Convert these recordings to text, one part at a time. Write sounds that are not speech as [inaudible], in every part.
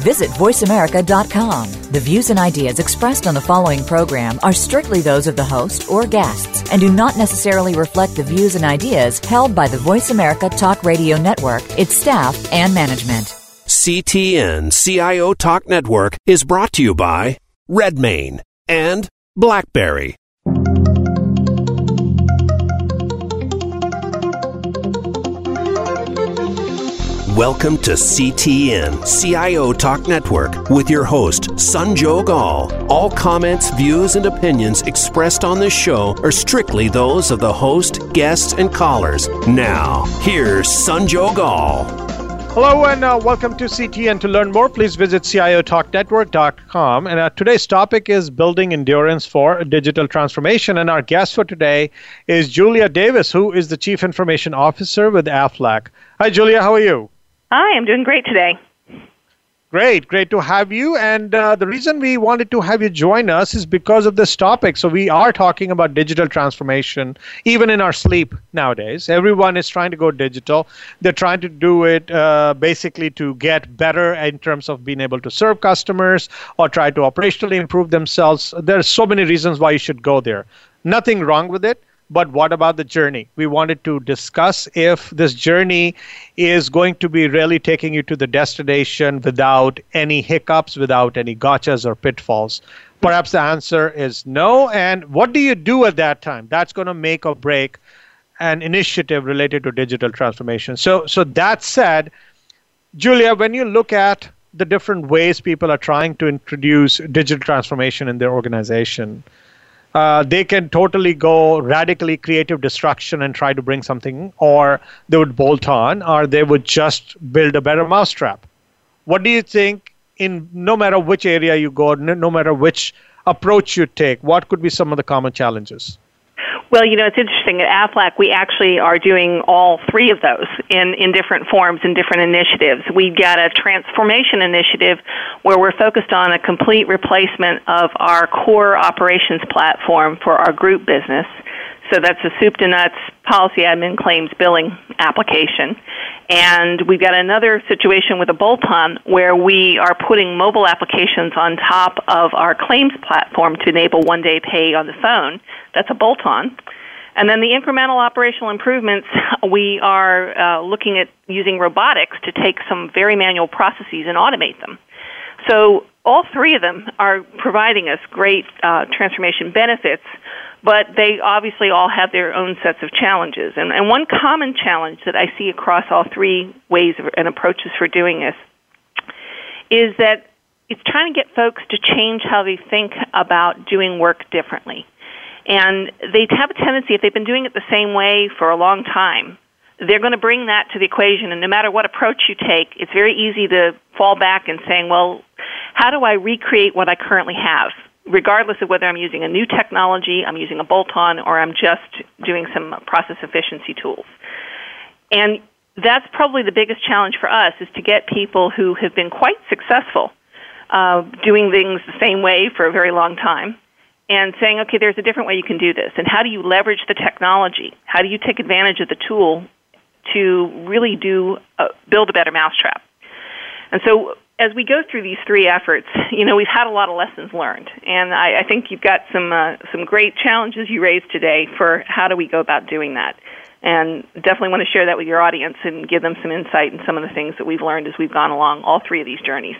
Visit VoiceAmerica.com. The views and ideas expressed on the following program are strictly those of the host or guests and do not necessarily reflect the views and ideas held by the Voice America Talk Radio Network, its staff, and management. CTN CIO Talk Network is brought to you by Redmane and Blackberry. Welcome to CTN CIO Talk Network with your host, Sanjog Aul. All comments, views, and opinions expressed on this show are strictly those of the host, guests, and callers. Now, here's Sanjog Aul. Hello and uh, welcome to CTN. To learn more, please visit CIOTalkNetwork.com. And uh, today's topic is building endurance for digital transformation. And our guest for today is Julia Davis, who is the Chief Information Officer with Aflac. Hi, Julia. How are you? Hi, I'm doing great today. Great, great to have you. And uh, the reason we wanted to have you join us is because of this topic. So, we are talking about digital transformation, even in our sleep nowadays. Everyone is trying to go digital. They're trying to do it uh, basically to get better in terms of being able to serve customers or try to operationally improve themselves. There are so many reasons why you should go there. Nothing wrong with it but what about the journey? We wanted to discuss if this journey is going to be really taking you to the destination without any hiccups, without any gotchas or pitfalls. Perhaps the answer is no. And what do you do at that time? That's going to make or break an initiative related to digital transformation. So, so that said, Julia, when you look at the different ways people are trying to introduce digital transformation in their organization, uh, they can totally go radically creative destruction and try to bring something, or they would bolt on, or they would just build a better mousetrap. What do you think? In no matter which area you go, no matter which approach you take, what could be some of the common challenges? Well, you know, it's interesting. At AFLAC, we actually are doing all three of those in, in different forms and different initiatives. We've got a transformation initiative where we're focused on a complete replacement of our core operations platform for our group business. So that's a soup to nuts policy admin claims billing application. And we've got another situation with a bolt on where we are putting mobile applications on top of our claims platform to enable one day pay on the phone. That's a bolt on. And then the incremental operational improvements, we are uh, looking at using robotics to take some very manual processes and automate them. So all three of them are providing us great uh, transformation benefits, but they obviously all have their own sets of challenges. And, and one common challenge that I see across all three ways of, and approaches for doing this is that it's trying to get folks to change how they think about doing work differently. And they have a tendency, if they've been doing it the same way for a long time, they're going to bring that to the equation. And no matter what approach you take, it's very easy to fall back and saying, well, how do I recreate what I currently have? Regardless of whether I'm using a new technology, I'm using a bolt on, or I'm just doing some process efficiency tools. And that's probably the biggest challenge for us is to get people who have been quite successful uh, doing things the same way for a very long time and saying, okay, there's a different way you can do this. And how do you leverage the technology? How do you take advantage of the tool to really do uh, build a better mousetrap? And so as we go through these three efforts, you know, we've had a lot of lessons learned, and I, I think you've got some uh, some great challenges you raised today for how do we go about doing that. And definitely want to share that with your audience and give them some insight in some of the things that we've learned as we've gone along all three of these journeys.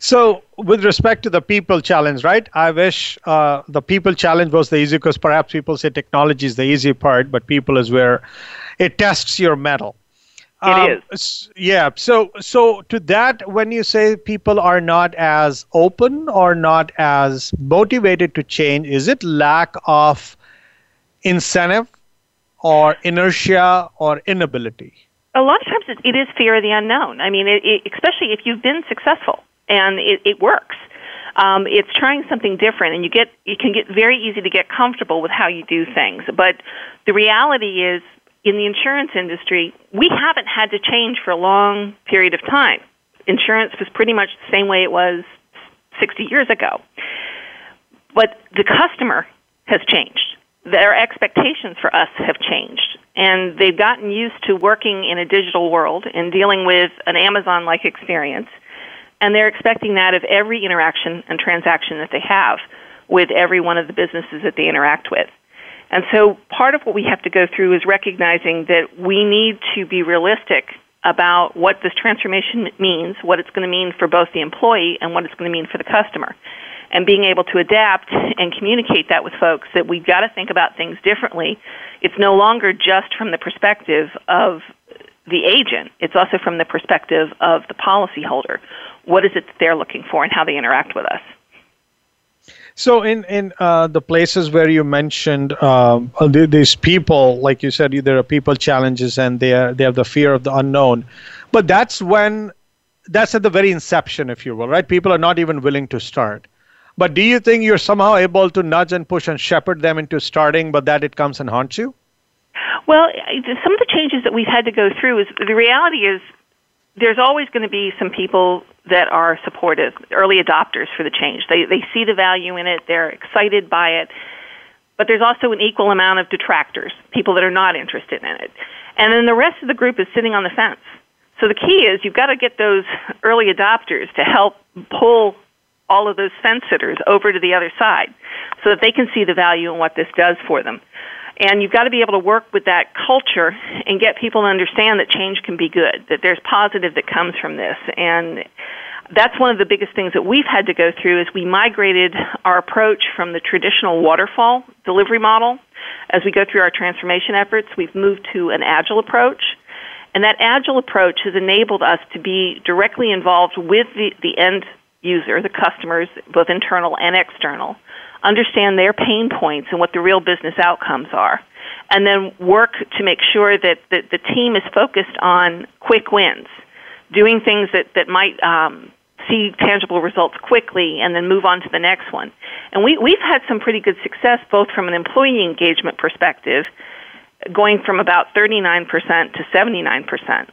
So, with respect to the people challenge, right? I wish uh, the people challenge was the easy because perhaps people say technology is the easy part, but people is where it tests your mettle. It um, is. Yeah. So, so to that, when you say people are not as open or not as motivated to change, is it lack of incentive or inertia or inability? A lot of times it is fear of the unknown. I mean, it, it, especially if you've been successful and it, it works. Um, it's trying something different, and you get it can get very easy to get comfortable with how you do things. But the reality is, in the insurance industry, we haven't had to change for a long period of time. Insurance was pretty much the same way it was 60 years ago. But the customer has changed. Their expectations for us have changed. And they've gotten used to working in a digital world and dealing with an Amazon like experience. And they're expecting that of every interaction and transaction that they have with every one of the businesses that they interact with. And so part of what we have to go through is recognizing that we need to be realistic about what this transformation means, what it's going to mean for both the employee and what it's going to mean for the customer. And being able to adapt and communicate that with folks that we've got to think about things differently. It's no longer just from the perspective of the agent, it's also from the perspective of the policyholder. What is it that they're looking for and how they interact with us? So in in uh, the places where you mentioned um, uh, these people, like you said, there are people challenges and they are they have the fear of the unknown, but that's when that's at the very inception, if you will, right? People are not even willing to start. But do you think you're somehow able to nudge and push and shepherd them into starting, but that it comes and haunts you? Well, some of the changes that we've had to go through is the reality is there's always going to be some people that are supportive, early adopters for the change. They they see the value in it, they're excited by it. But there's also an equal amount of detractors, people that are not interested in it. And then the rest of the group is sitting on the fence. So the key is you've got to get those early adopters to help pull all of those fence sitters over to the other side so that they can see the value in what this does for them. And you've got to be able to work with that culture and get people to understand that change can be good, that there's positive that comes from this. And that's one of the biggest things that we've had to go through is we migrated our approach from the traditional waterfall delivery model. As we go through our transformation efforts, we've moved to an agile approach. And that agile approach has enabled us to be directly involved with the, the end user, the customers, both internal and external, understand their pain points and what the real business outcomes are, and then work to make sure that the, the team is focused on quick wins, doing things that, that might um, see tangible results quickly and then move on to the next one. And we, we've had some pretty good success both from an employee engagement perspective, going from about 39% to 79%.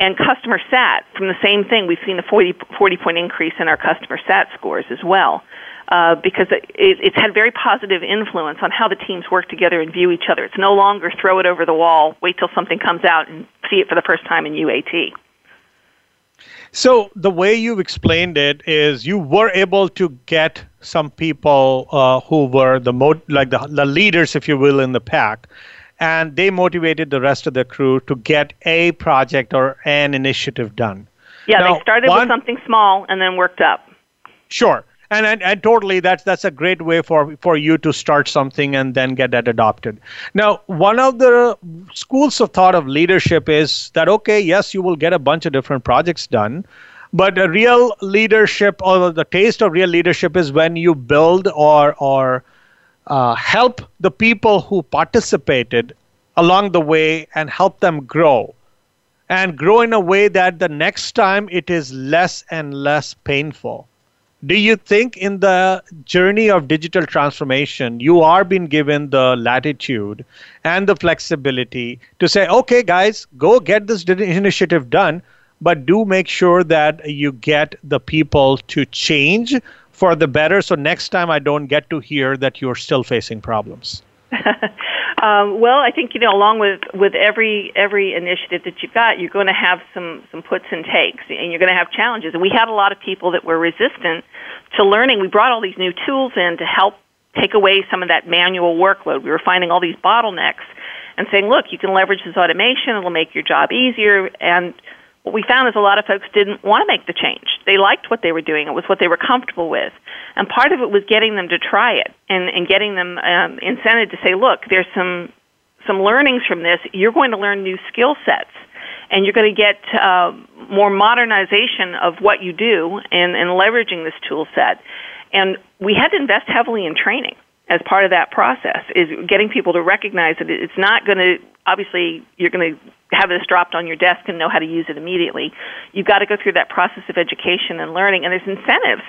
And customer sat, from the same thing, we've seen a 40, 40 point increase in our customer sat scores as well uh, because it, it's had very positive influence on how the teams work together and view each other. It's no longer throw it over the wall, wait till something comes out, and see it for the first time in UAT. So the way you've explained it is you were able to get some people uh, who were the mo- like the, the leaders, if you will, in the pack, and they motivated the rest of the crew to get a project or an initiative done. Yeah, now, they started one, with something small and then worked up. Sure and, and and totally that's that's a great way for for you to start something and then get that adopted. Now one of the schools of thought of leadership is that okay yes you will get a bunch of different projects done but a real leadership or the taste of real leadership is when you build or or uh, help the people who participated along the way and help them grow. And grow in a way that the next time it is less and less painful do you think in the journey of digital transformation you are being given the latitude and the flexibility to say okay guys go get this initiative done but do make sure that you get the people to change for the better so next time i don't get to hear that you're still facing problems [laughs] um, well, I think you know, along with with every every initiative that you've got, you're going to have some some puts and takes, and you're going to have challenges. And we had a lot of people that were resistant to learning. We brought all these new tools in to help take away some of that manual workload. We were finding all these bottlenecks and saying, look, you can leverage this automation; it'll make your job easier. And what we found is a lot of folks didn't want to make the change. They liked what they were doing. It was what they were comfortable with. And part of it was getting them to try it and, and getting them um, incented to say, look, there's some, some learnings from this. You're going to learn new skill sets. And you're going to get uh, more modernization of what you do and, and leveraging this tool set. And we had to invest heavily in training as part of that process is getting people to recognize that it's not going to obviously you're going to have this dropped on your desk and know how to use it immediately. You've got to go through that process of education and learning, and there's incentives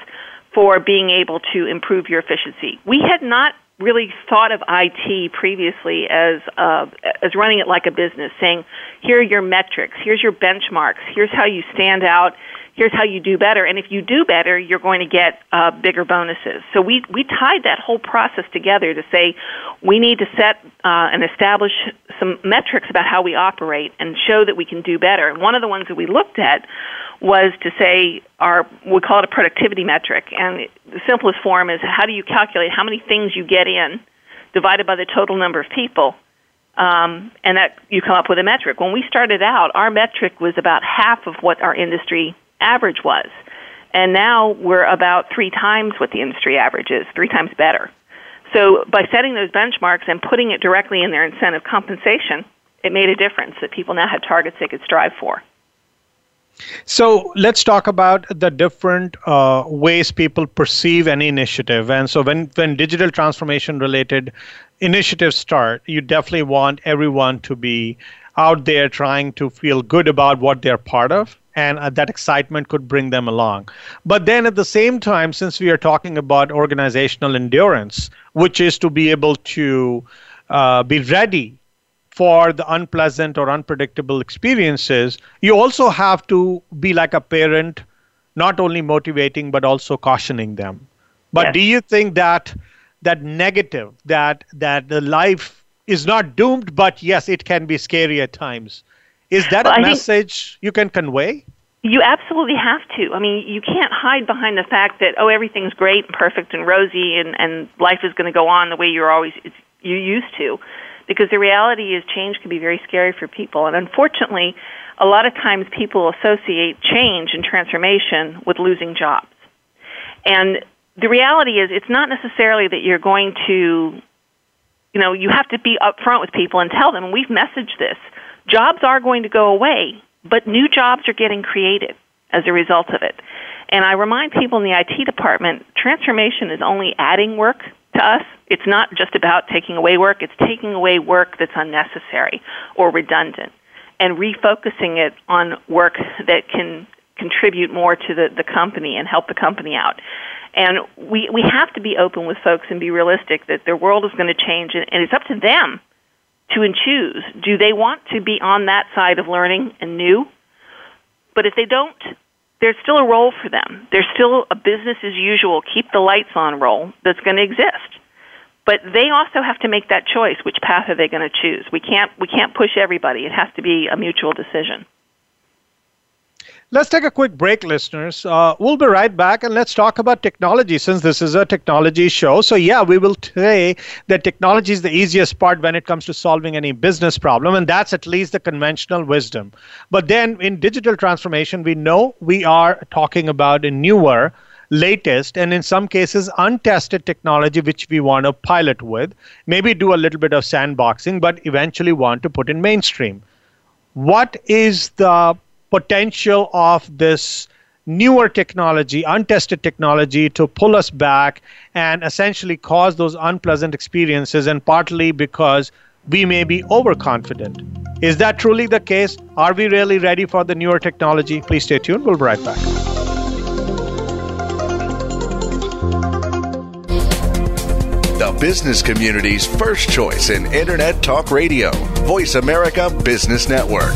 for being able to improve your efficiency. We had not really thought of IT previously as uh, as running it like a business, saying, "Here are your metrics. Here's your benchmarks. Here's how you stand out. Here's how you do better. And if you do better, you're going to get uh, bigger bonuses." So we we tied that whole process together to say we need to set uh, and establish some metrics about how we operate and show that we can do better. And one of the ones that we looked at was to say our we call it a productivity metric, and the simplest form is how do you calculate how many things you get in divided by the total number of people, um, and that you come up with a metric. When we started out, our metric was about half of what our industry average was, and now we're about three times what the industry average is, three times better. So by setting those benchmarks and putting it directly in their incentive compensation, it made a difference that people now had targets they could strive for. So let's talk about the different uh, ways people perceive any initiative. And so when, when digital transformation related initiatives start, you definitely want everyone to be out there trying to feel good about what they're part of. And uh, that excitement could bring them along. But then at the same time, since we are talking about organizational endurance, which is to be able to uh, be ready for the unpleasant or unpredictable experiences, you also have to be like a parent, not only motivating but also cautioning them. But yes. do you think that that negative, that that the life is not doomed, but yes, it can be scary at times? Is that well, a I message you can convey? You absolutely have to. I mean, you can't hide behind the fact that oh, everything's great and perfect and rosy, and and life is going to go on the way you're always you used to because the reality is change can be very scary for people. And unfortunately, a lot of times people associate change and transformation with losing jobs. And the reality is it's not necessarily that you're going to you know, you have to be upfront with people and tell them, we've messaged this. Jobs are going to go away, but new jobs are getting created as a result of it. And I remind people in the IT department, transformation is only adding work to us. It's not just about taking away work, it's taking away work that's unnecessary or redundant and refocusing it on work that can contribute more to the, the company and help the company out. And we, we have to be open with folks and be realistic that their world is going to change, and, and it's up to them to and choose. Do they want to be on that side of learning and new? But if they don't, there's still a role for them. There's still a business as usual, keep the lights on role that's going to exist. But they also have to make that choice. Which path are they going to choose? We can't we can't push everybody. It has to be a mutual decision. Let's take a quick break, listeners. Uh, we'll be right back and let's talk about technology since this is a technology show. So, yeah, we will say that technology is the easiest part when it comes to solving any business problem, and that's at least the conventional wisdom. But then in digital transformation, we know we are talking about a newer, latest, and in some cases, untested technology which we want to pilot with, maybe do a little bit of sandboxing, but eventually want to put in mainstream. What is the potential of this newer technology, untested technology to pull us back and essentially cause those unpleasant experiences, and partly because we may be overconfident. Is that truly the case? Are we really ready for the newer technology? Please stay tuned. We'll be right back. The business community's first choice in Internet Talk Radio, Voice America Business Network.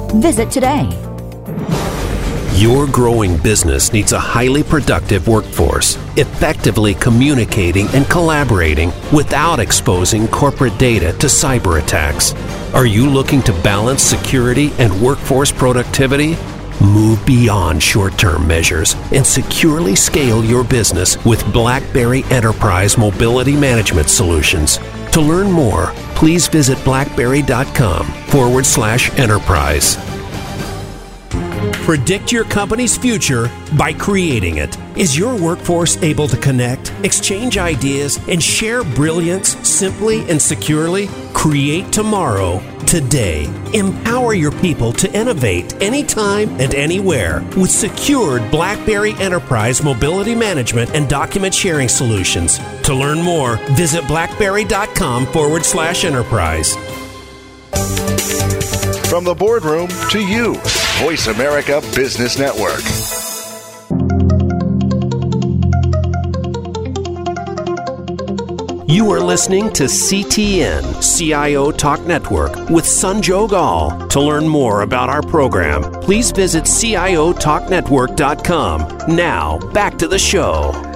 Visit today. Your growing business needs a highly productive workforce, effectively communicating and collaborating without exposing corporate data to cyber attacks. Are you looking to balance security and workforce productivity? Move beyond short term measures and securely scale your business with BlackBerry Enterprise Mobility Management Solutions. To learn more, please visit blackberry.com forward slash enterprise. Predict your company's future by creating it. Is your workforce able to connect, exchange ideas, and share brilliance simply and securely? Create tomorrow today. Empower your people to innovate anytime and anywhere with secured BlackBerry Enterprise mobility management and document sharing solutions. To learn more, visit blackberry.com forward slash enterprise. From the boardroom to you, Voice America Business Network. You are listening to CTN CIO Talk Network with Sanjog Aul. To learn more about our program, please visit CIOTalkNetwork.com. Now, back to the show.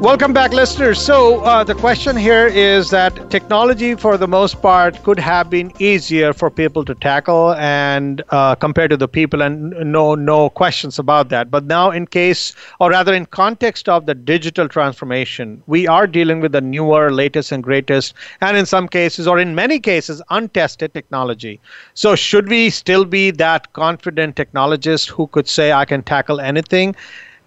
Welcome back, listeners. So, uh, the question here is that technology, for the most part, could have been easier for people to tackle and uh, compared to the people, and no, no questions about that. But now, in case, or rather, in context of the digital transformation, we are dealing with the newer, latest, and greatest, and in some cases, or in many cases, untested technology. So, should we still be that confident technologist who could say, I can tackle anything?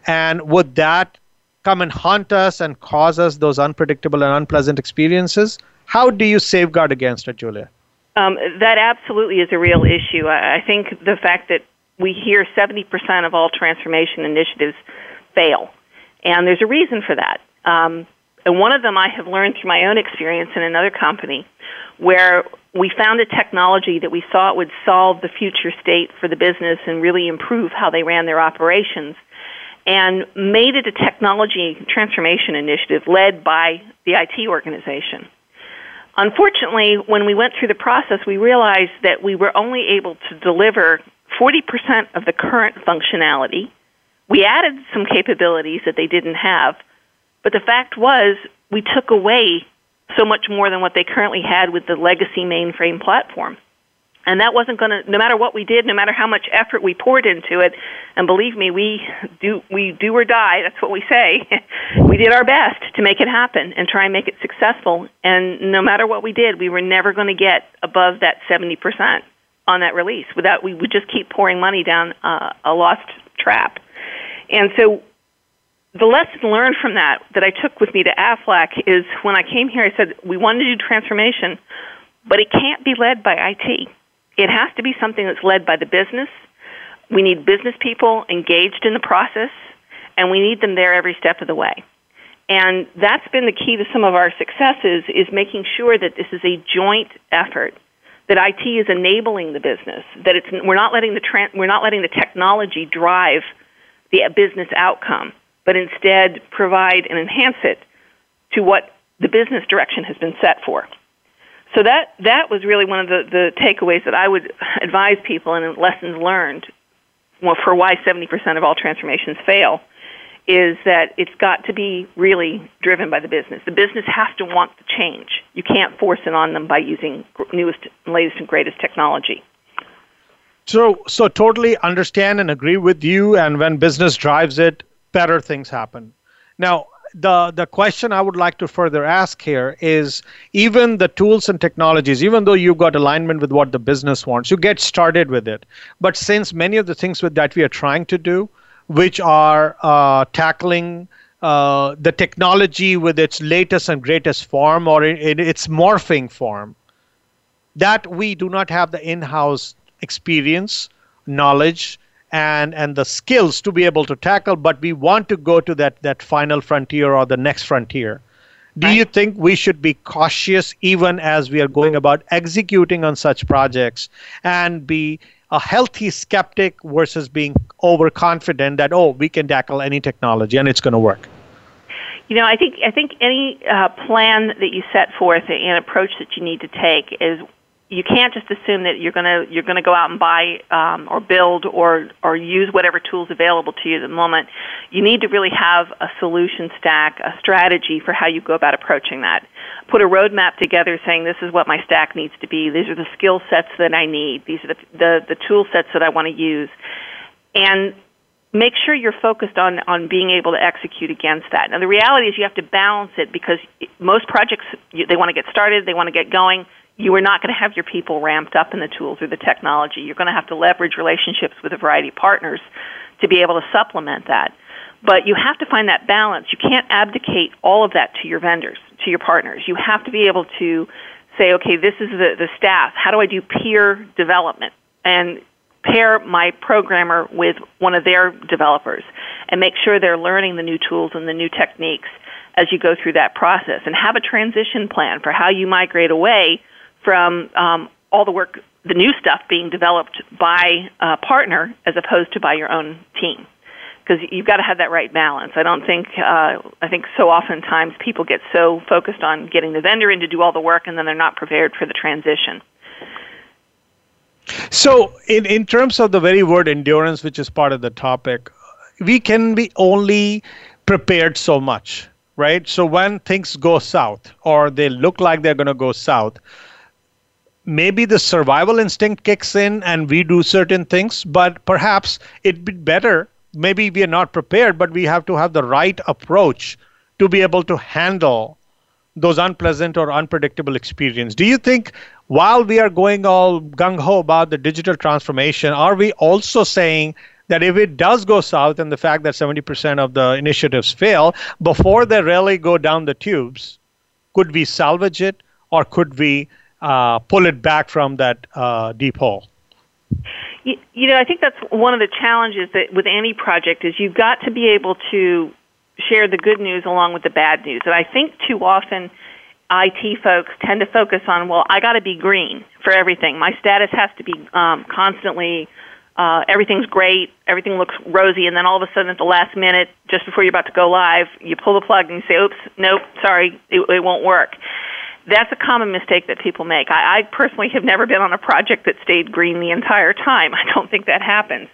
And would that come and haunt us and cause us those unpredictable and unpleasant experiences. How do you safeguard against it, Julia? Um, that absolutely is a real issue. I think the fact that we hear 70% of all transformation initiatives fail, and there's a reason for that. Um, and one of them I have learned through my own experience in another company where we found a technology that we thought would solve the future state for the business and really improve how they ran their operations and made it a technology transformation initiative led by the IT organization. Unfortunately, when we went through the process, we realized that we were only able to deliver 40% of the current functionality. We added some capabilities that they didn't have, but the fact was we took away so much more than what they currently had with the legacy mainframe platform and that wasn't going to no matter what we did no matter how much effort we poured into it and believe me we do we do or die that's what we say [laughs] we did our best to make it happen and try and make it successful. And no matter what we did we were never going to get above that 70% on that release without we would just keep pouring money down uh, a lost trap. And so the lesson learned from that that I took with me to Aflac is when I came here I said we wanted to do transformation but it can't be led by IT it has to be something that's led by the business. We need business people engaged in the process, and we need them there every step of the way. And that's been the key to some of our successes is making sure that this is a joint effort that IT is enabling the business that it's we're not letting the tra- we're not letting the technology drive the uh, business outcome but instead provide and enhance it to what the business direction has been set for. So that that was really one of the, the takeaways that I would advise people and lessons learned well, for why 70% of all transformations fail is that it's got to be really driven by the business. The business has to want the change. You can't force it on them by using newest, latest, and greatest technology. So, so totally understand and agree with you. And when business drives it, better things happen. Now, the the question I would like to further ask here is even the tools and technologies, even though you've got alignment with what the business wants, you get started with it. But since many of the things with, that we are trying to do, which are uh, tackling uh, the technology with its latest and greatest form or in, in its morphing form, that we do not have the in-house experience, knowledge, and and the skills to be able to tackle but we want to go to that that final frontier or the next frontier do right. you think we should be cautious even as we are going about executing on such projects and be a healthy skeptic versus being overconfident that oh we can tackle any technology and it's going to work you know i think i think any uh, plan that you set forth and approach that you need to take is you can't just assume that you're going to you're to go out and buy um, or build or or use whatever tools available to you at the moment. You need to really have a solution stack, a strategy for how you go about approaching that. Put a roadmap together, saying this is what my stack needs to be. These are the skill sets that I need. These are the the, the tool sets that I want to use, and make sure you're focused on, on being able to execute against that. Now, the reality is you have to balance it because most projects, they want to get started, they want to get going, you are not going to have your people ramped up in the tools or the technology. You're going to have to leverage relationships with a variety of partners to be able to supplement that. But you have to find that balance. You can't abdicate all of that to your vendors, to your partners. You have to be able to say, okay, this is the, the staff. How do I do peer development? And pair my programmer with one of their developers and make sure they're learning the new tools and the new techniques as you go through that process and have a transition plan for how you migrate away from um, all the work, the new stuff being developed by a partner as opposed to by your own team. Because you've got to have that right balance. I don't think uh, I think so oftentimes people get so focused on getting the vendor in to do all the work, and then they're not prepared for the transition. So, in, in terms of the very word endurance, which is part of the topic, we can be only prepared so much, right? So, when things go south or they look like they're going to go south, maybe the survival instinct kicks in and we do certain things, but perhaps it'd be better. Maybe we are not prepared, but we have to have the right approach to be able to handle those unpleasant or unpredictable experience. Do you think while we are going all gung ho about the digital transformation, are we also saying that if it does go south and the fact that 70% of the initiatives fail, before they really go down the tubes, could we salvage it or could we uh, pull it back from that uh, deep hole? You, you know, I think that's one of the challenges that with any project is you've got to be able to share the good news along with the bad news. And I think too often IT folks tend to focus on, well, I got to be green for everything. My status has to be um, constantly uh, everything's great, everything looks rosy, and then all of a sudden at the last minute, just before you're about to go live, you pull the plug and you say, oops, nope, sorry, it, it won't work that's a common mistake that people make. I, I personally have never been on a project that stayed green the entire time. [laughs] I don't think that happens.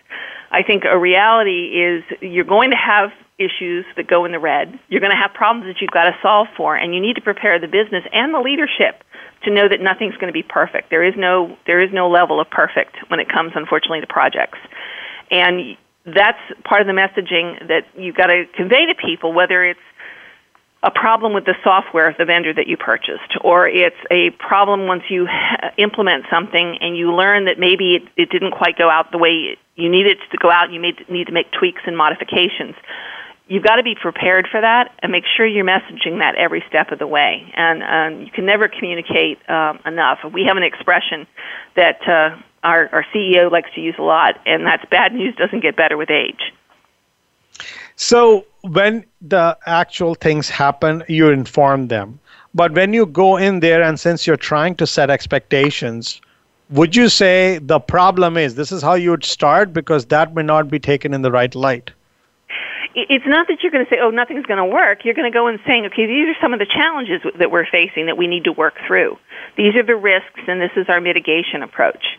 I think a reality is you're going to have issues that go in the red. You're going to have problems that you've got to solve for, and you need to prepare the business and the leadership to know that nothing's going to be perfect. There is no there is no level of perfect when it comes, unfortunately, to projects, and that's part of the messaging that you've got to convey to people, whether it's a problem with the software of the vendor that you purchased, or it's a problem once you [laughs] implement something and you learn that maybe it, it didn't quite go out the way you needed it to go out, you may need to make tweaks and modifications. You've got to be prepared for that and make sure you're messaging that every step of the way. And um, you can never communicate um, enough. We have an expression that uh, our, our CEO likes to use a lot, and that's bad news doesn't get better with age. So when the actual things happen, you inform them. But when you go in there and since you're trying to set expectations, would you say the problem is this is how you would start because that may not be taken in the right light? It's not that you're going to say, oh, nothing's going to work. You're going to go and saying, okay, these are some of the challenges that we're facing that we need to work through. These are the risks, and this is our mitigation approach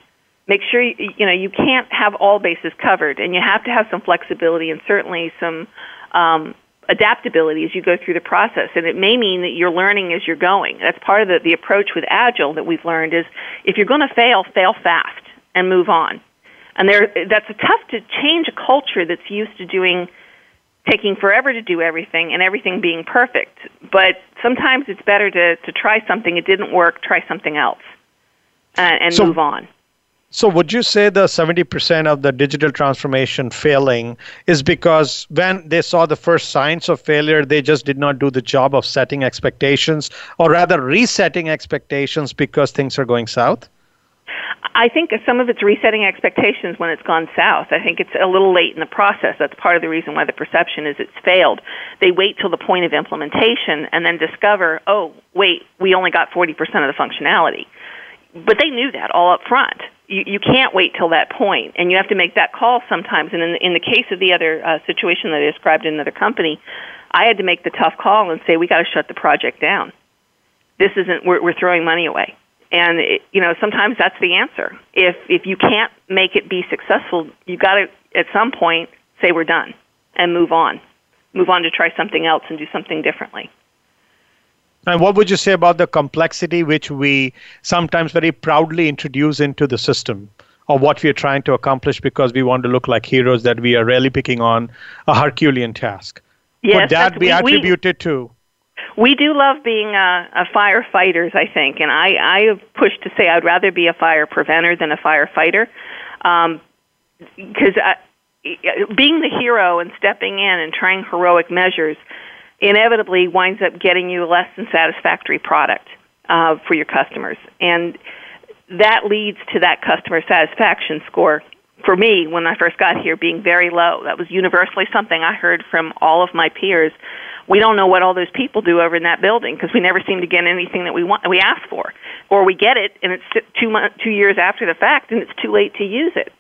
make sure you, you know you can't have all bases covered, and you have to have some flexibility and certainly some um, adaptability as you go through the process. And it may mean that you're learning as you're going. That's part of the, the approach with Agile that we've learned is if you're going to fail, fail fast and move on. And there, that's tough to change a culture that's used to doing, taking forever to do everything and everything being perfect. But sometimes it's better to, to try something. It didn't work, try something else uh, and so, move on. So, would you say the 70% of the digital transformation failing is because when they saw the first signs of failure, they just did not do the job of setting expectations, or rather resetting expectations because things are going south? I think some of it's resetting expectations when it's gone south. I think it's a little late in the process. That's part of the reason why the perception is it's failed. They wait till the point of implementation and then discover, oh, wait, we only got 40% of the functionality. But they knew that all up front you, you can't wait till that point, and you have to make that call sometimes. And in, in the case of the other uh, situation that I described in another company, I had to make the tough call and say we got to shut the project down. This isn't we're, we're throwing money away, and it, you know sometimes that's the answer. If if you can't make it be successful, you got to at some point say we're done and move on, move on to try something else and do something differently. And what would you say about the complexity which we sometimes very proudly introduce into the system or what we are trying to accomplish because we want to look like heroes that we are really picking on a Herculean task? Yes, Could that be we, attributed we, to? We do love being a, a firefighters, I think, and I, I have pushed to say I'd rather be a fire preventer than a firefighter, because um, being the hero and stepping in and trying heroic measures inevitably winds up getting you a less than satisfactory product uh, for your customers, and that leads to that customer satisfaction score for me when I first got here being very low. That was universally something I heard from all of my peers. We don't know what all those people do over in that building because we never seem to get anything that we want we ask for, or we get it and it's two months, two years after the fact and it's too late to use it.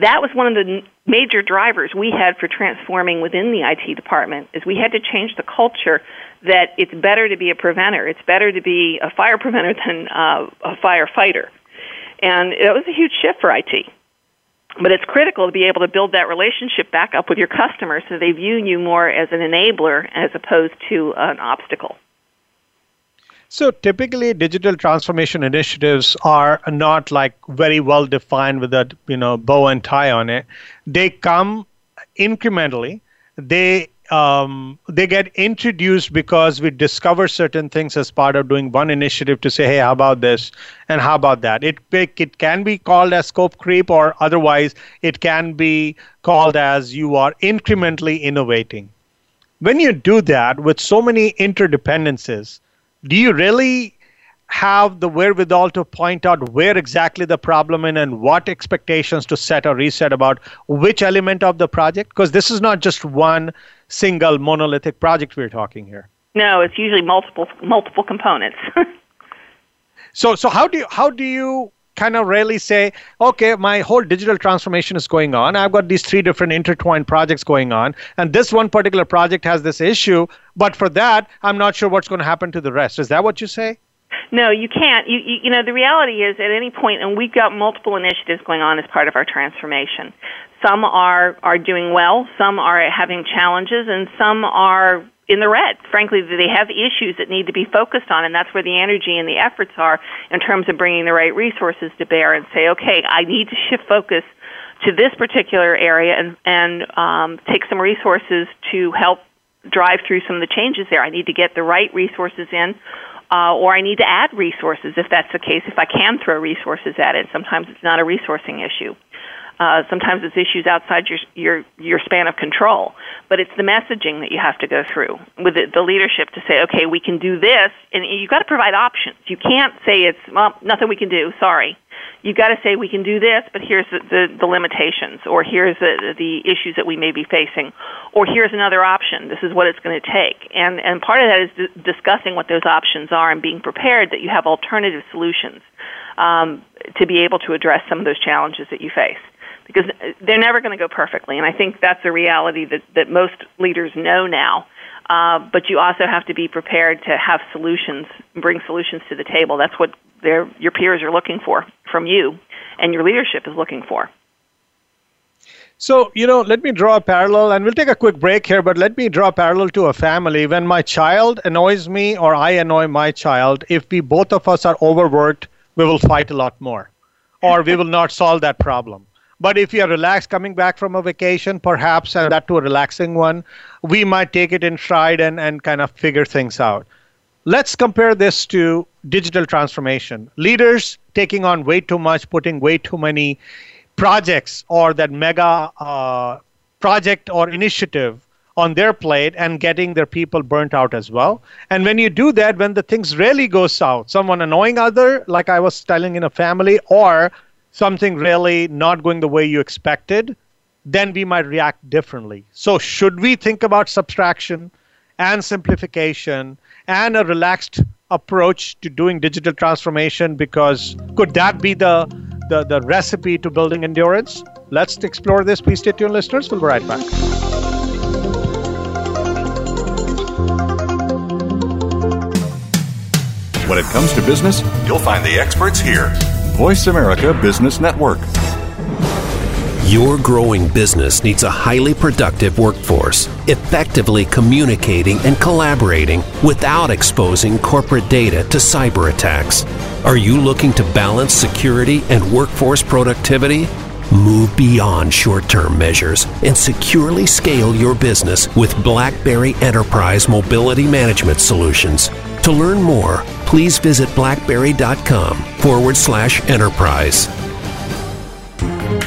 That was one of the major drivers we had for transforming within the IT department is we had to change the culture that it's better to be a preventer. It's better to be a fire [laughs] preventer than uh, a firefighter. And it was a huge shift for IT. But it's critical to be able to build that relationship back up with your customers so they view you more as an enabler as opposed to an obstacle. So typically, digital transformation initiatives are not like very well defined with a you know bow and tie on it. They come incrementally. They um, they get introduced because we discover certain things as part of doing one initiative to say, hey, how about this and how about that? It it can be called as scope creep, or otherwise it can be called as you are incrementally innovating. When you do that with so many interdependencies, do you really have the wherewithal to point out where exactly the problem is and what expectations to set or reset about which element of the project? Because this is not just one single monolithic project we're talking here. No, it's usually multiple multiple components. [laughs] so so how do you how do you kind of really say, okay, my whole digital transformation is going on. I've got these three different intertwined projects going on, and this one particular project has this issue, but for that, I'm not sure what's going to happen to the rest. Is that what you say? No, you can't. You, you, you know, the reality is at any point, and we've got multiple initiatives going on as part of our transformation. Some are are doing well, some are having challenges, and some are in the red. Frankly, they have issues that need to be focused on, and that's where the energy and the efforts are in terms of bringing the right resources to bear and say, okay, I need to shift focus to this particular area and and um, take some resources to help drive through some of the changes there. I need to get the right resources in uh, or I need to add resources if that's the case, if I can throw resources at it. Sometimes it's not a resourcing issue. Uh, sometimes it's issues outside your, your your span of control, but it's the messaging that you have to go through with the, the leadership to say, okay, we can do this, and you've got to provide options. You can't say it's well, nothing we can do. Sorry, you've got to say we can do this, but here's the, the, the limitations, or here's the, the issues that we may be facing, or here's another option. This is what it's going to take. And, and part of that is d- discussing what those options are and being prepared that you have alternative solutions um, to be able to address some of those challenges that you face. Because they're never going to go perfectly, and I think that's a reality that, that most leaders know now. Uh, but you also have to be prepared to have solutions, bring solutions to the table. That's what your peers are looking for from you, and your leadership is looking for. So, you know, let me draw a parallel, and we'll take a quick break here, but let me draw a parallel to a family. When my child annoys me or I annoy my child, if we both of us are overworked, we will fight a lot more, or we will not solve that problem. But if you are relaxed coming back from a vacation, perhaps, and that to a relaxing one, we might take it in stride and, and kind of figure things out. Let's compare this to digital transformation. Leaders taking on way too much, putting way too many projects or that mega uh, project or initiative on their plate and getting their people burnt out as well. And when you do that, when the things really go south, someone annoying other, like I was telling in a family, or something really not going the way you expected, then we might react differently. So, should we think about subtraction and simplification and a relaxed approach to doing digital transformation? Because could that be the, the, the recipe to building endurance? Let's explore this. Please stay tuned, listeners. We'll be right back. When it comes to business, you'll find the experts here. Voice America Business Network. Your growing business needs a highly productive workforce, effectively communicating and collaborating without exposing corporate data to cyber attacks. Are you looking to balance security and workforce productivity? Move beyond short term measures and securely scale your business with BlackBerry Enterprise Mobility Management Solutions. To learn more, please visit blackberry.com forward slash enterprise.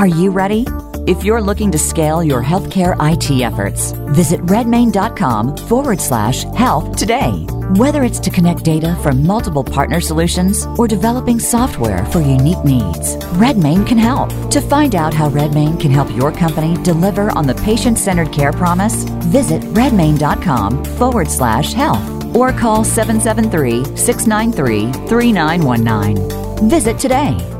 Are you ready? If you're looking to scale your healthcare IT efforts, visit redmane.com forward slash health today. Whether it's to connect data from multiple partner solutions or developing software for unique needs, Redmane can help. To find out how Redmane can help your company deliver on the patient centered care promise, visit redmane.com forward slash health or call 773 693 3919. Visit today.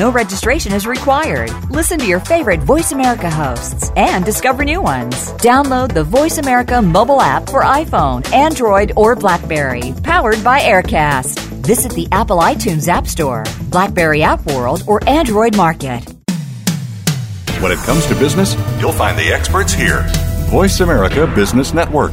No registration is required. Listen to your favorite Voice America hosts and discover new ones. Download the Voice America mobile app for iPhone, Android, or Blackberry, powered by Aircast. Visit the Apple iTunes App Store, Blackberry App World, or Android Market. When it comes to business, you'll find the experts here. Voice America Business Network.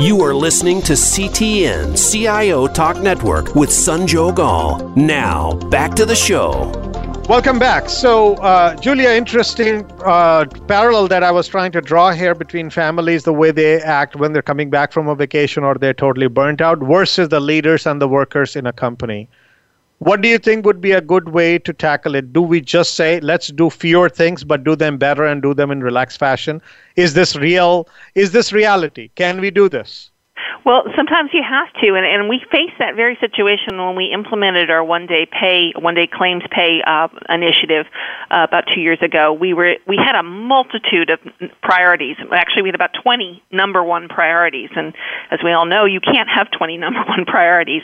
You are listening to CTN CIO Talk Network with Sanjog Aul. Now, back to the show. Welcome back. So, uh, Julia, interesting uh, parallel that I was trying to draw here between families, the way they act when they're coming back from a vacation or they're totally burnt out, versus the leaders and the workers in a company. What do you think would be a good way to tackle it? Do we just say, let's do fewer things, but do them better and do them in relaxed fashion? Is this real? Is this reality? Can we do this? Well, sometimes you have to, and, and we faced that very situation when we implemented our one-day pay, one-day claims pay uh, initiative uh, about two years ago. We were we had a multitude of priorities. Actually, we had about 20 number one priorities, and as we all know, you can't have 20 number one [laughs] priorities.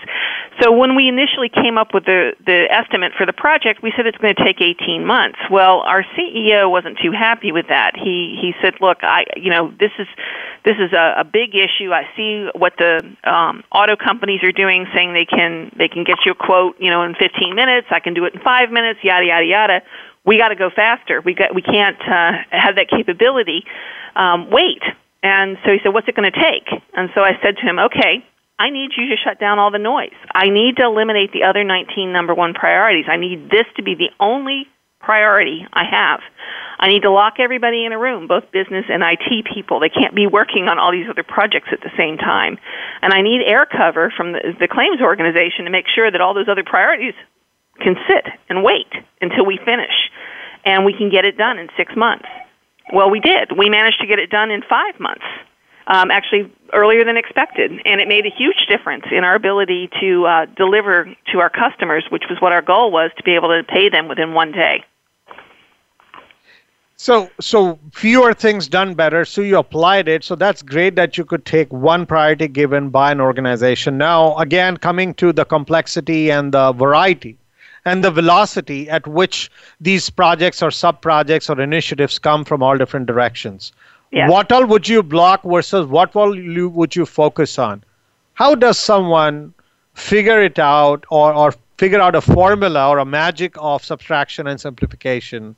So when we initially came up with the the estimate for the project, we said it's going to take 18 months. Well, our CEO wasn't too happy with that. He he said, "Look, I you know this is this is a, a big issue. I see what the um, auto companies are doing, saying they can they can get you a quote, you know, in 15 minutes. I can do it in five minutes. Yada yada yada. We got to go faster. We got we can't uh, have that capability. Um, wait. And so he said, "What's it going to take?" And so I said to him, "Okay, I need you to shut down all the noise. I need to eliminate the other 19 number one priorities. I need this to be the only priority I have. I need to lock everybody in a room, both business and IT people. They can't be working on all these other projects at the same time. And I need air cover from the, the claims organization to make sure that all those other priorities can sit and wait until we finish. And we can get it done in six months. Well, we did. We managed to get it done in five months. Um, actually, earlier than expected, and it made a huge difference in our ability to uh, deliver to our customers, which was what our goal was to be able to pay them within one day. So, so fewer things done better. So you applied it. So that's great that you could take one priority given by an organization. Now, again, coming to the complexity and the variety and the velocity at which these projects or sub projects or initiatives come from all different directions. Yeah. What all would you block versus what all you, would you focus on? How does someone figure it out or, or figure out a formula or a magic of subtraction and simplification?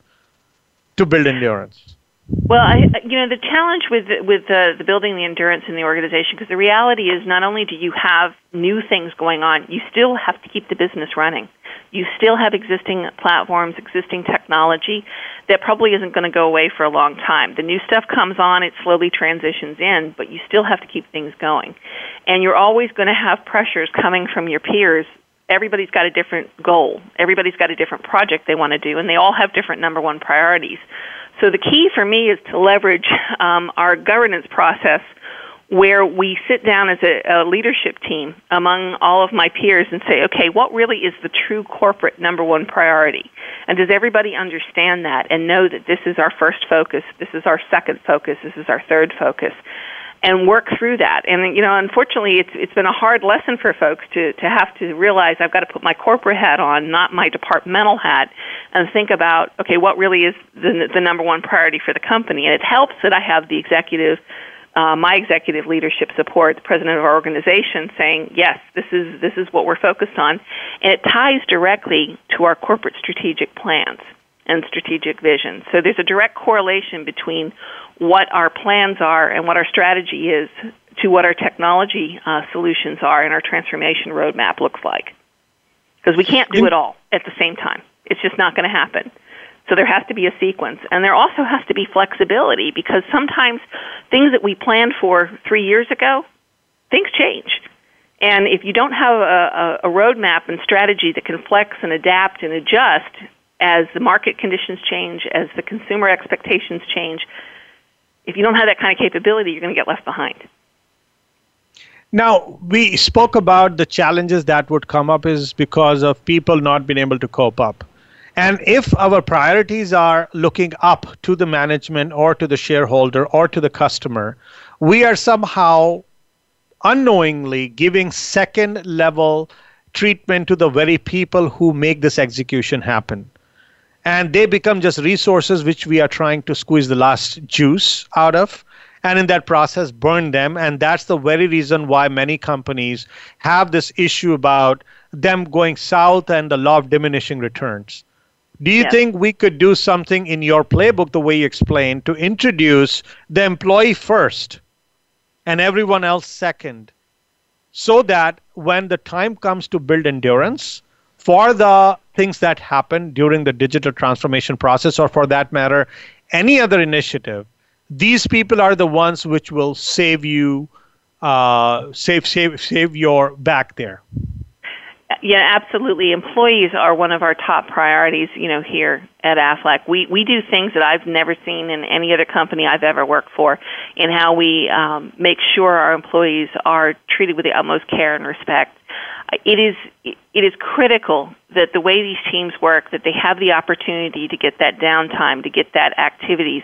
To build endurance? Well, I, you know, the challenge with with the, the building the endurance in the organization, because the reality is, not only do you have new things going on, you still have to keep the business running. You still have existing platforms, existing technology that probably isn't going to go away for a long time. The new stuff comes on, it slowly transitions in, but you still have to keep things going. And you're always going to have pressures coming from your peers everybody's got a different goal. Everybody's got a different project they want to do, and they all have different number one priorities. So the key for me is to leverage um, our governance process where we sit down as a, a, leadership team among all of my peers and say, okay, what really is the true corporate number one priority? And does everybody understand that and know that this is our first focus, this is our second focus, this is our third focus? And work through that. And you know, unfortunately, it's it's been a hard lesson for folks to to have to realize I've got to put my corporate hat on, not my departmental hat, and think about okay, what really is the the number one priority for the company. And it helps that I have the executive uh, my executive leadership support, the president of our organization, saying, yes, this is, this is what we're focused on. And it ties directly to our corporate strategic plans and strategic vision. So there's a direct correlation between what our plans are and what our strategy is to what our technology uh, solutions are and our transformation roadmap looks like. Because we can't do it all at the same time. It's just not going to happen. So there has to be a sequence. And there also has to be flexibility because sometimes things that we planned for three years ago, things change. And if you don't have a, a, a roadmap and strategy that can flex and adapt and adjust as the market conditions change, as the consumer expectations change, if you don't have that kind of capability, you're going to get left behind. Now, we spoke about the challenges that would come up is because of people not being able to cope up. And if our priorities are looking up to the management or to the shareholder or to the customer, we are somehow unknowingly giving second level treatment to the very people who make this execution happen. And they become just resources which we are trying to squeeze the last juice out of. And in that process burn them. And that's the very reason why many companies have this issue about them going south and the law of diminishing returns. Do you yes. think we could do something in your playbook, the way you explained, to introduce the employee first and everyone else second, so that when the time comes to build endurance for the things that happen during the digital transformation process, or for that matter, any other initiative, these people are the ones which will save you, uh, save, save, save your back there. Yeah, absolutely. Employees are one of our top priorities, you know, here at Aflac. We we do things that I've never seen in any other company I've ever worked for in how we um, make sure our employees are treated with the utmost care and respect. It is it is critical that the way these teams work that they have the opportunity to get that downtime, to get that activities,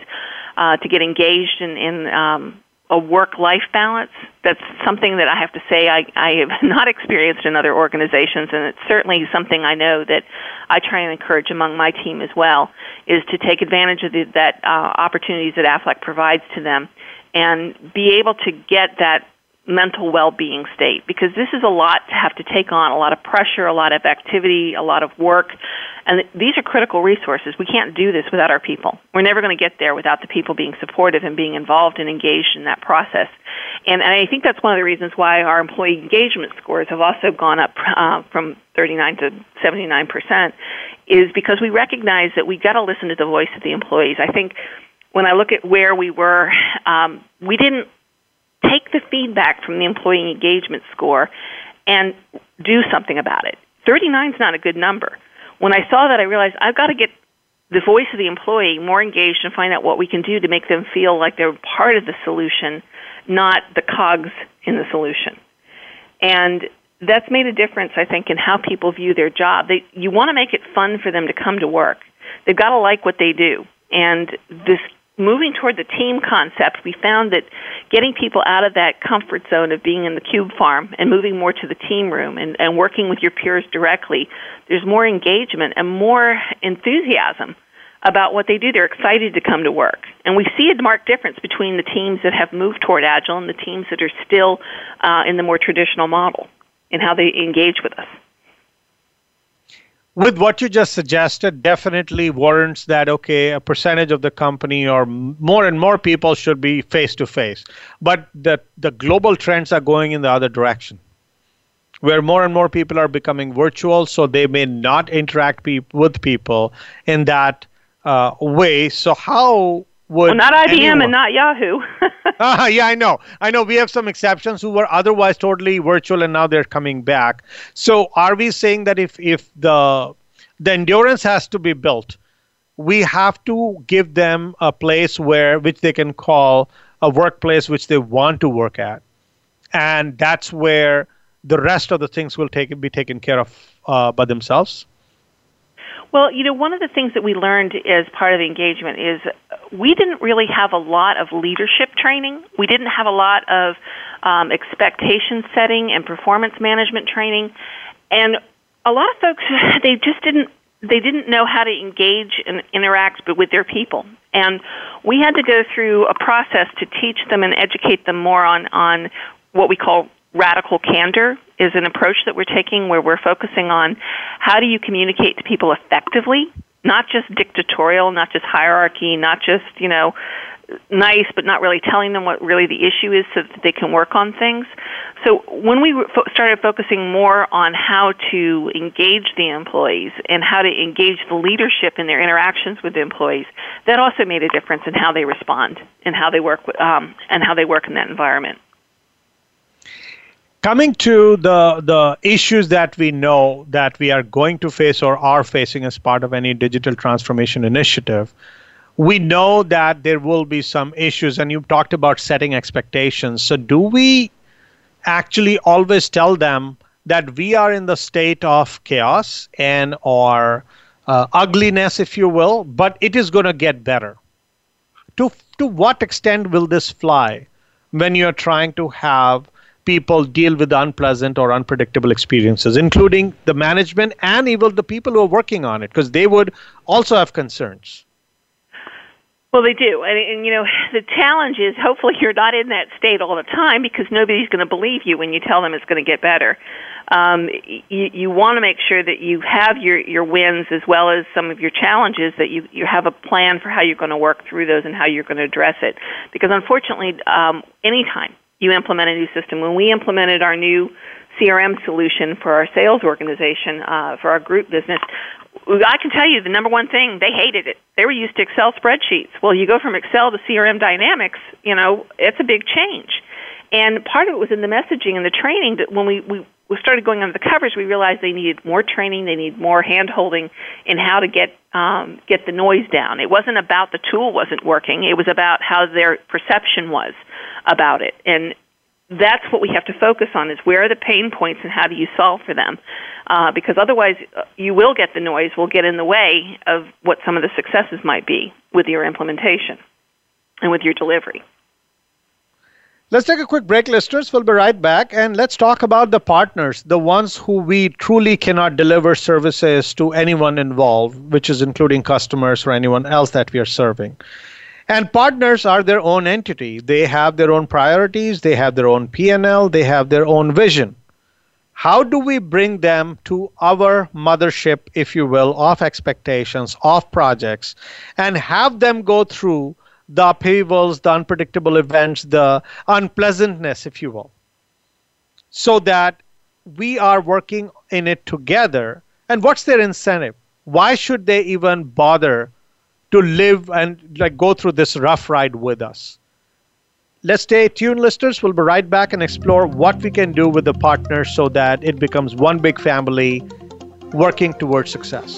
uh, to get engaged in, in um, a work life balance. That's something that I have to say I, I have [laughs] not experienced in other organizations, and it's certainly something I know that I try and encourage among my team as well, is to take advantage of the, that uh, opportunities that AFLAC provides to them and be able to get that mental well-being state because this is a lot to have to take on a lot of pressure a lot of activity a lot of work and these are critical resources. We can't do this without our people. We're never going to get there without the people being supportive and being involved and engaged in that process. And, and i think that's one of the reasons why our employee engagement scores have also gone up uh, from 39 to 79 percent is because we recognize that we've got to listen to the voice of the employees. I think when I look at where we were, um, we didn't take the feedback from the employee engagement score and do something about it. 39 is not a good number. When I saw that, I realized I've got to get the voice of the employee more engaged and find out what we can do to make them feel like they're part of the solution, not the cogs in the solution. And that's made a difference, I think, in how people view their job. They, you want to make it fun for them to come to work. They've got to like what they do. And this moving toward the team concept, we found that getting people out of that comfort zone of being in the cube farm and moving more to the team room and, and working with your peers directly, there's more engagement and more enthusiasm about what they do. They're excited to come to work. And we see a marked difference between the teams that have moved toward Agile and the teams that are still uh, in the more traditional model in how they engage with us with what you just suggested definitely warrants that okay a percentage of the company or more and more people should be face to face but the the global trends are going in the other direction where more and more people are becoming virtual so they may not interact pe- with people in that uh, way. So how would well, not IBM anyone... and not Yahoo. [laughs] uh, yeah, I know. I know we have some exceptions who were otherwise totally virtual and now they're coming back. So are we saying that if if the the endurance has to be built, we have to give them a place where which they can call a workplace which they want to work at. And that's where the rest of the things will take be taken care of uh, by themselves. Well, you know, one of the things that we learned as part of the engagement is we didn't really have a lot of leadership training. We didn't have a lot of um, expectation setting and performance management training, and a lot of folks [laughs] they just didn't they didn't know how to engage and interact with their people. And we had to go through a process to teach them and educate them more on, on what we call radical candor is an approach that we're taking where we're focusing on how do you communicate to people effectively, not just dictatorial, not just hierarchy, not just, you know, nice but not really telling them what really the issue is so that they can work on things. So when we started focusing more on how to engage the employees and how to engage the leadership in their interactions with the employees, that also made a difference in how they respond and how they work um, and how they work in that environment. Coming to the the issues that we know that we are going to face or are facing as part of any digital transformation initiative, we know that there will be some issues, and you've talked about setting expectations. So, do we actually always tell them that we are in the state of chaos and or uh, ugliness, if you will, but it is going to get better? To to what extent will this fly when you are trying to have people deal with unpleasant or unpredictable experiences, including the management and even the people who are working on it, because they would also have concerns. Well, they do, and, and you know the challenge is hopefully you're not in that state all the time because nobody's going to believe you when you tell them it's going to get better. Um, you you want to make sure that you have your your wins as well as some of your challenges that you you have a plan for how you're going to work through those and how you're going to address it. Because unfortunately, um, anytime you implement a new system. When we implemented our new CRM solution for our sales organization, uh, for our group business, I can tell you the number one thing they hated it. They were used to Excel spreadsheets. Well, you go from Excel to CRM Dynamics, you know, it's a big change. And part of it was in the messaging and the training that when we, we, we started going under the covers, we realized they needed more training, they needed more hand holding in how to get um, get the noise down. It wasn't about the tool wasn't working; it was about how their perception was about it. And that's what we have to focus on is where are the pain points and how do you solve for them uh, because otherwise uh, you will get the noise will get in the way of what some of the successes might be with your implementation and with your delivery let's take a quick break listeners we'll be right back and let's talk about the partners the ones who we truly cannot deliver services to anyone involved which is including customers or anyone else that we are serving and partners are their own entity. They have their own priorities, they have their own P&L, they have their own vision. How do we bring them to our mothership, if you will, of expectations, of projects, and have them go through the upheavals, the unpredictable events, the unpleasantness, if you will, so that we are working in it together? And what's their incentive? Why should they even bother to live and like go through this rough ride with us. Let's stay tuned, listeners. We'll be right back and explore what we can do with the partners so that it becomes one big family working towards success.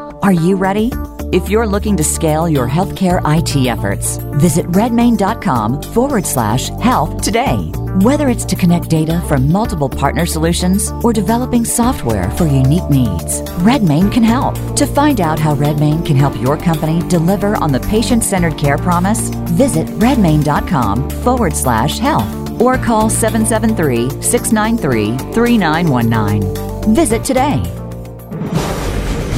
Are you ready? If you're looking to scale your healthcare IT efforts, visit redmane.com forward slash health today. Whether it's to connect data from multiple partner solutions or developing software for unique needs, Redmane can help. To find out how Redmane can help your company deliver on the patient centered care promise, visit redmane.com forward slash health or call 773 693 3919. Visit today.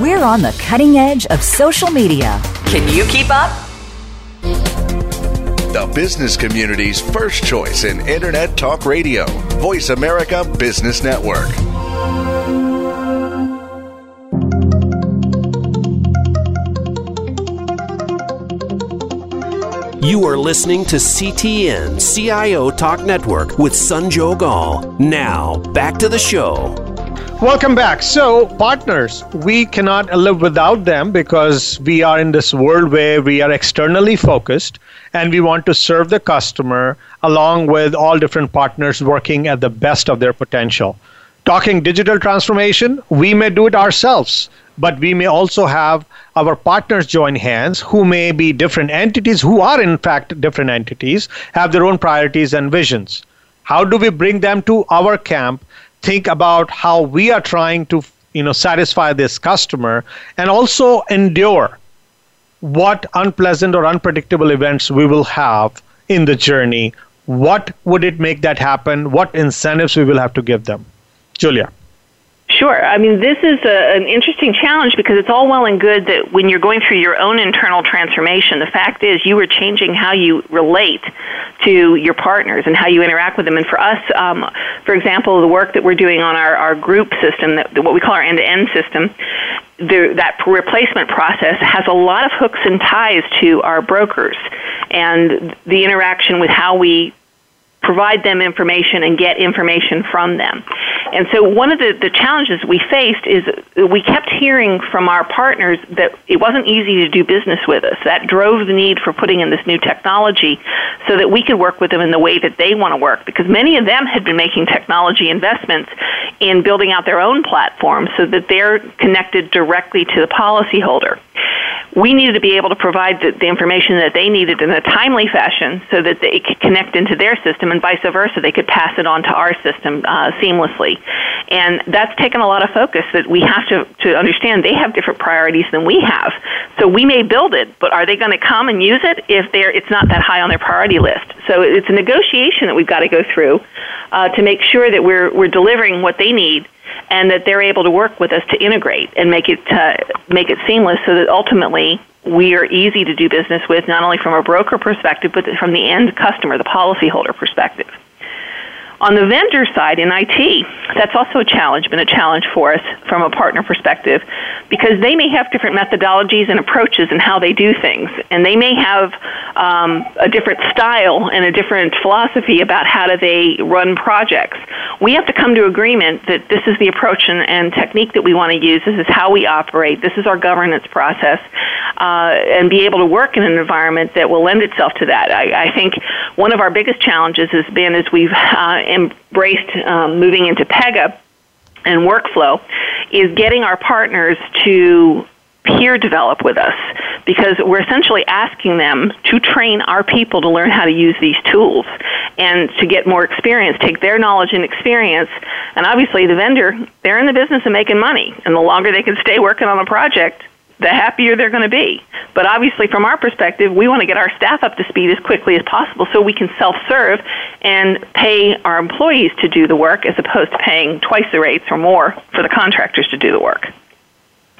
We're on the cutting edge of social media. Can you keep up? The business community's first choice in Internet Talk Radio, Voice America Business Network. You are listening to CTN CIO Talk Network with Sanjog Aul. Now, back to the show. Welcome back. So, partners, we cannot live without them because we are in this world where we are externally focused and we want to serve the customer along with all different partners working at the best of their potential. Talking digital transformation, we may do it ourselves, but we may also have our partners join hands who may be different entities, who are in fact different entities, have their own priorities and visions. How do we bring them to our camp think about how we are trying to you know satisfy this customer and also endure what unpleasant or unpredictable events we will have in the journey. What would it make that happen? What incentives we will have to give them? Julia Sure. I mean, this is a, an interesting challenge because it's all well and good that when you're going through your own internal transformation, the fact is you are changing how you relate to your partners and how you interact with them. And for us, um, for example, the work that we're doing on our, our group system, that, what we call our end-to-end system, the, that replacement process has a lot of hooks and ties to our brokers and the interaction with how we provide them information and get information from them. And so one of the, the challenges we faced is we kept hearing from our partners that it wasn't easy to do business with us. That drove the need for putting in this new technology so that we could work with them in the way that they want to work because many of them had been making technology investments in building out their own platforms so that they're connected directly to the policyholder we needed to be able to provide the, the, information that they needed in a timely fashion so that they could connect into their system and vice versa. They could pass it on to our system uh, seamlessly. And that's taken a lot of focus that we have to, to understand they have different priorities than we have. So we may build it, but are they going to come and use it if they're, it's not that high on their priority list? So it's a negotiation that we've got to go through uh, to make sure that we're, we're delivering what they need and that they're able to work with us to integrate and make it uh, make it seamless so that ultimately we are easy to do business with not only from a broker perspective but from the end customer the policyholder perspective on the vendor side in IT, that's also a challenge, been a challenge for us from a partner perspective, because they may have different methodologies and approaches and how they do things, and they may have um, a different style and a different philosophy about how do they run projects. We have to come to agreement that this is the approach and, and technique that we want to use. This is how we operate. This is our governance process, uh, and be able to work in an environment that will lend itself to that. I, I think one of our biggest challenges has been as we've uh, embraced um, moving into Pega and workflow is getting our partners to peer develop with us because we're essentially asking them to train our people to learn how to use these tools and to get more experience, take their knowledge and experience. And obviously, the vendor, they're in the business of making money. And the longer they can stay working on a project, the happier they're going to be. But obviously, from our perspective, we want to get our staff up to speed as quickly as possible so we can self serve and pay our employees to do the work as opposed to paying twice the rates or more for the contractors to do the work.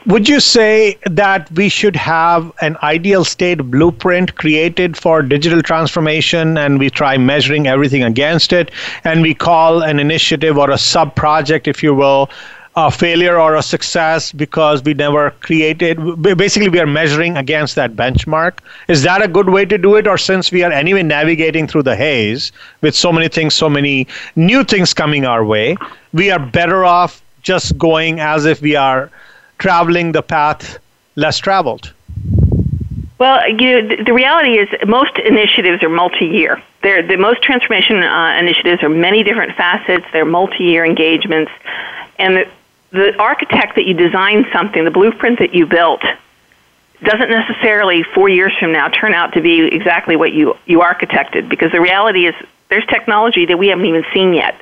Would you say that we should have an ideal state blueprint created for digital transformation and we try measuring everything against it and we call an initiative or a sub project, if you will, a failure or a success because we never created basically we are measuring against that benchmark is that a good way to do it or since we are anyway navigating through the haze with so many things so many new things coming our way we are better off just going as if we are traveling the path less traveled well, you know, the reality is most initiatives are multi-year. They're, the most transformation uh, initiatives are many different facets. They're multi-year engagements, and the, architect that you design something, the blueprint that you built, doesn't necessarily four years from now turn out to be exactly what you, you architected because the reality is there's technology that we haven't even seen yet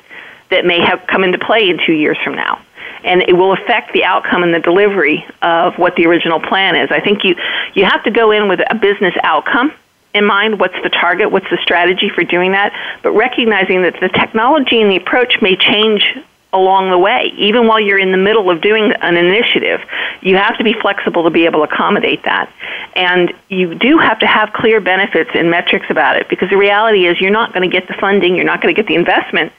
that may have come into play in two years from now. And it will affect the outcome and the delivery of what the original plan is. I think you, you have to go in with a business outcome in mind what's the target, what's the strategy for doing that, but recognizing that the technology and the approach may change along the way. Even while you're in the middle of doing an initiative, you have to be flexible to be able to accommodate that. And you do have to have clear benefits and metrics about it because the reality is you're not going to get the funding, you're not going to get the investment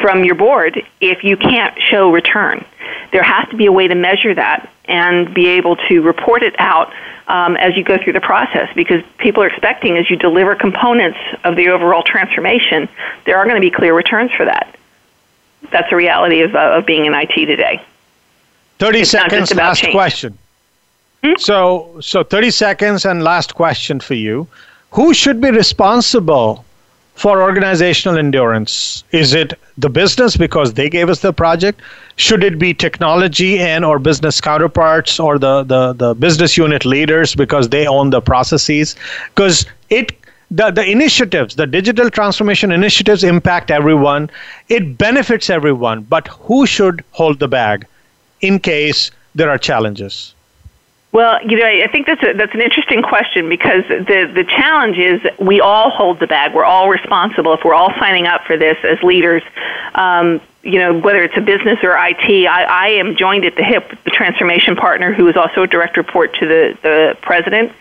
from your board if you can't show return. There has to be a way to measure that and be able to report it out um, as you go through the process because people are expecting as you deliver components of the overall transformation, there are going to be clear returns for that that's a reality of, uh, of being in IT today. 30 it's seconds, last change. question. Hmm? So, so 30 seconds and last question for you. Who should be responsible for organizational endurance? Is it the business because they gave us the project? Should it be technology and or business counterparts or the, the, the business unit leaders because they own the processes? Because it the, the initiatives, the digital transformation initiatives impact everyone. It benefits everyone, but who should hold the bag in case there are challenges? Well, you know, I think that's a, that's an interesting question because the the challenge is we all hold the bag. We're all responsible if we're all signing up for this as leaders. Um, you know, whether it's a business or IT, I, I am joined at the hip with the transformation partner who is also a direct report to the, the president.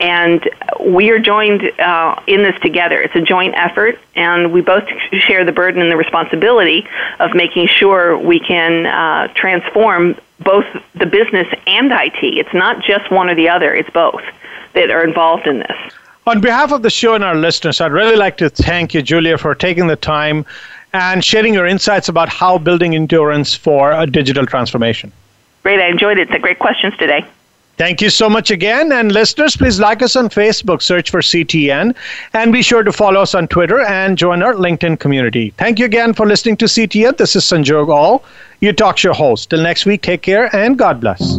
And we are joined uh, in this together. It's a joint effort, and we both share the burden and the responsibility of making sure we can uh, transform both the business and IT. It's not just one or the other, it's both that are involved in this. On behalf of the show and our listeners, I'd really like to thank you, Julia, for taking the time and sharing your insights about how building endurance for a digital transformation. Great, I enjoyed it. The great questions today. Thank you so much again. And listeners, please like us on Facebook, search for CTN, and be sure to follow us on Twitter and join our LinkedIn community. Thank you again for listening to CTN. This is Sanjog Aul, your talk show host. Till next week, take care and God bless.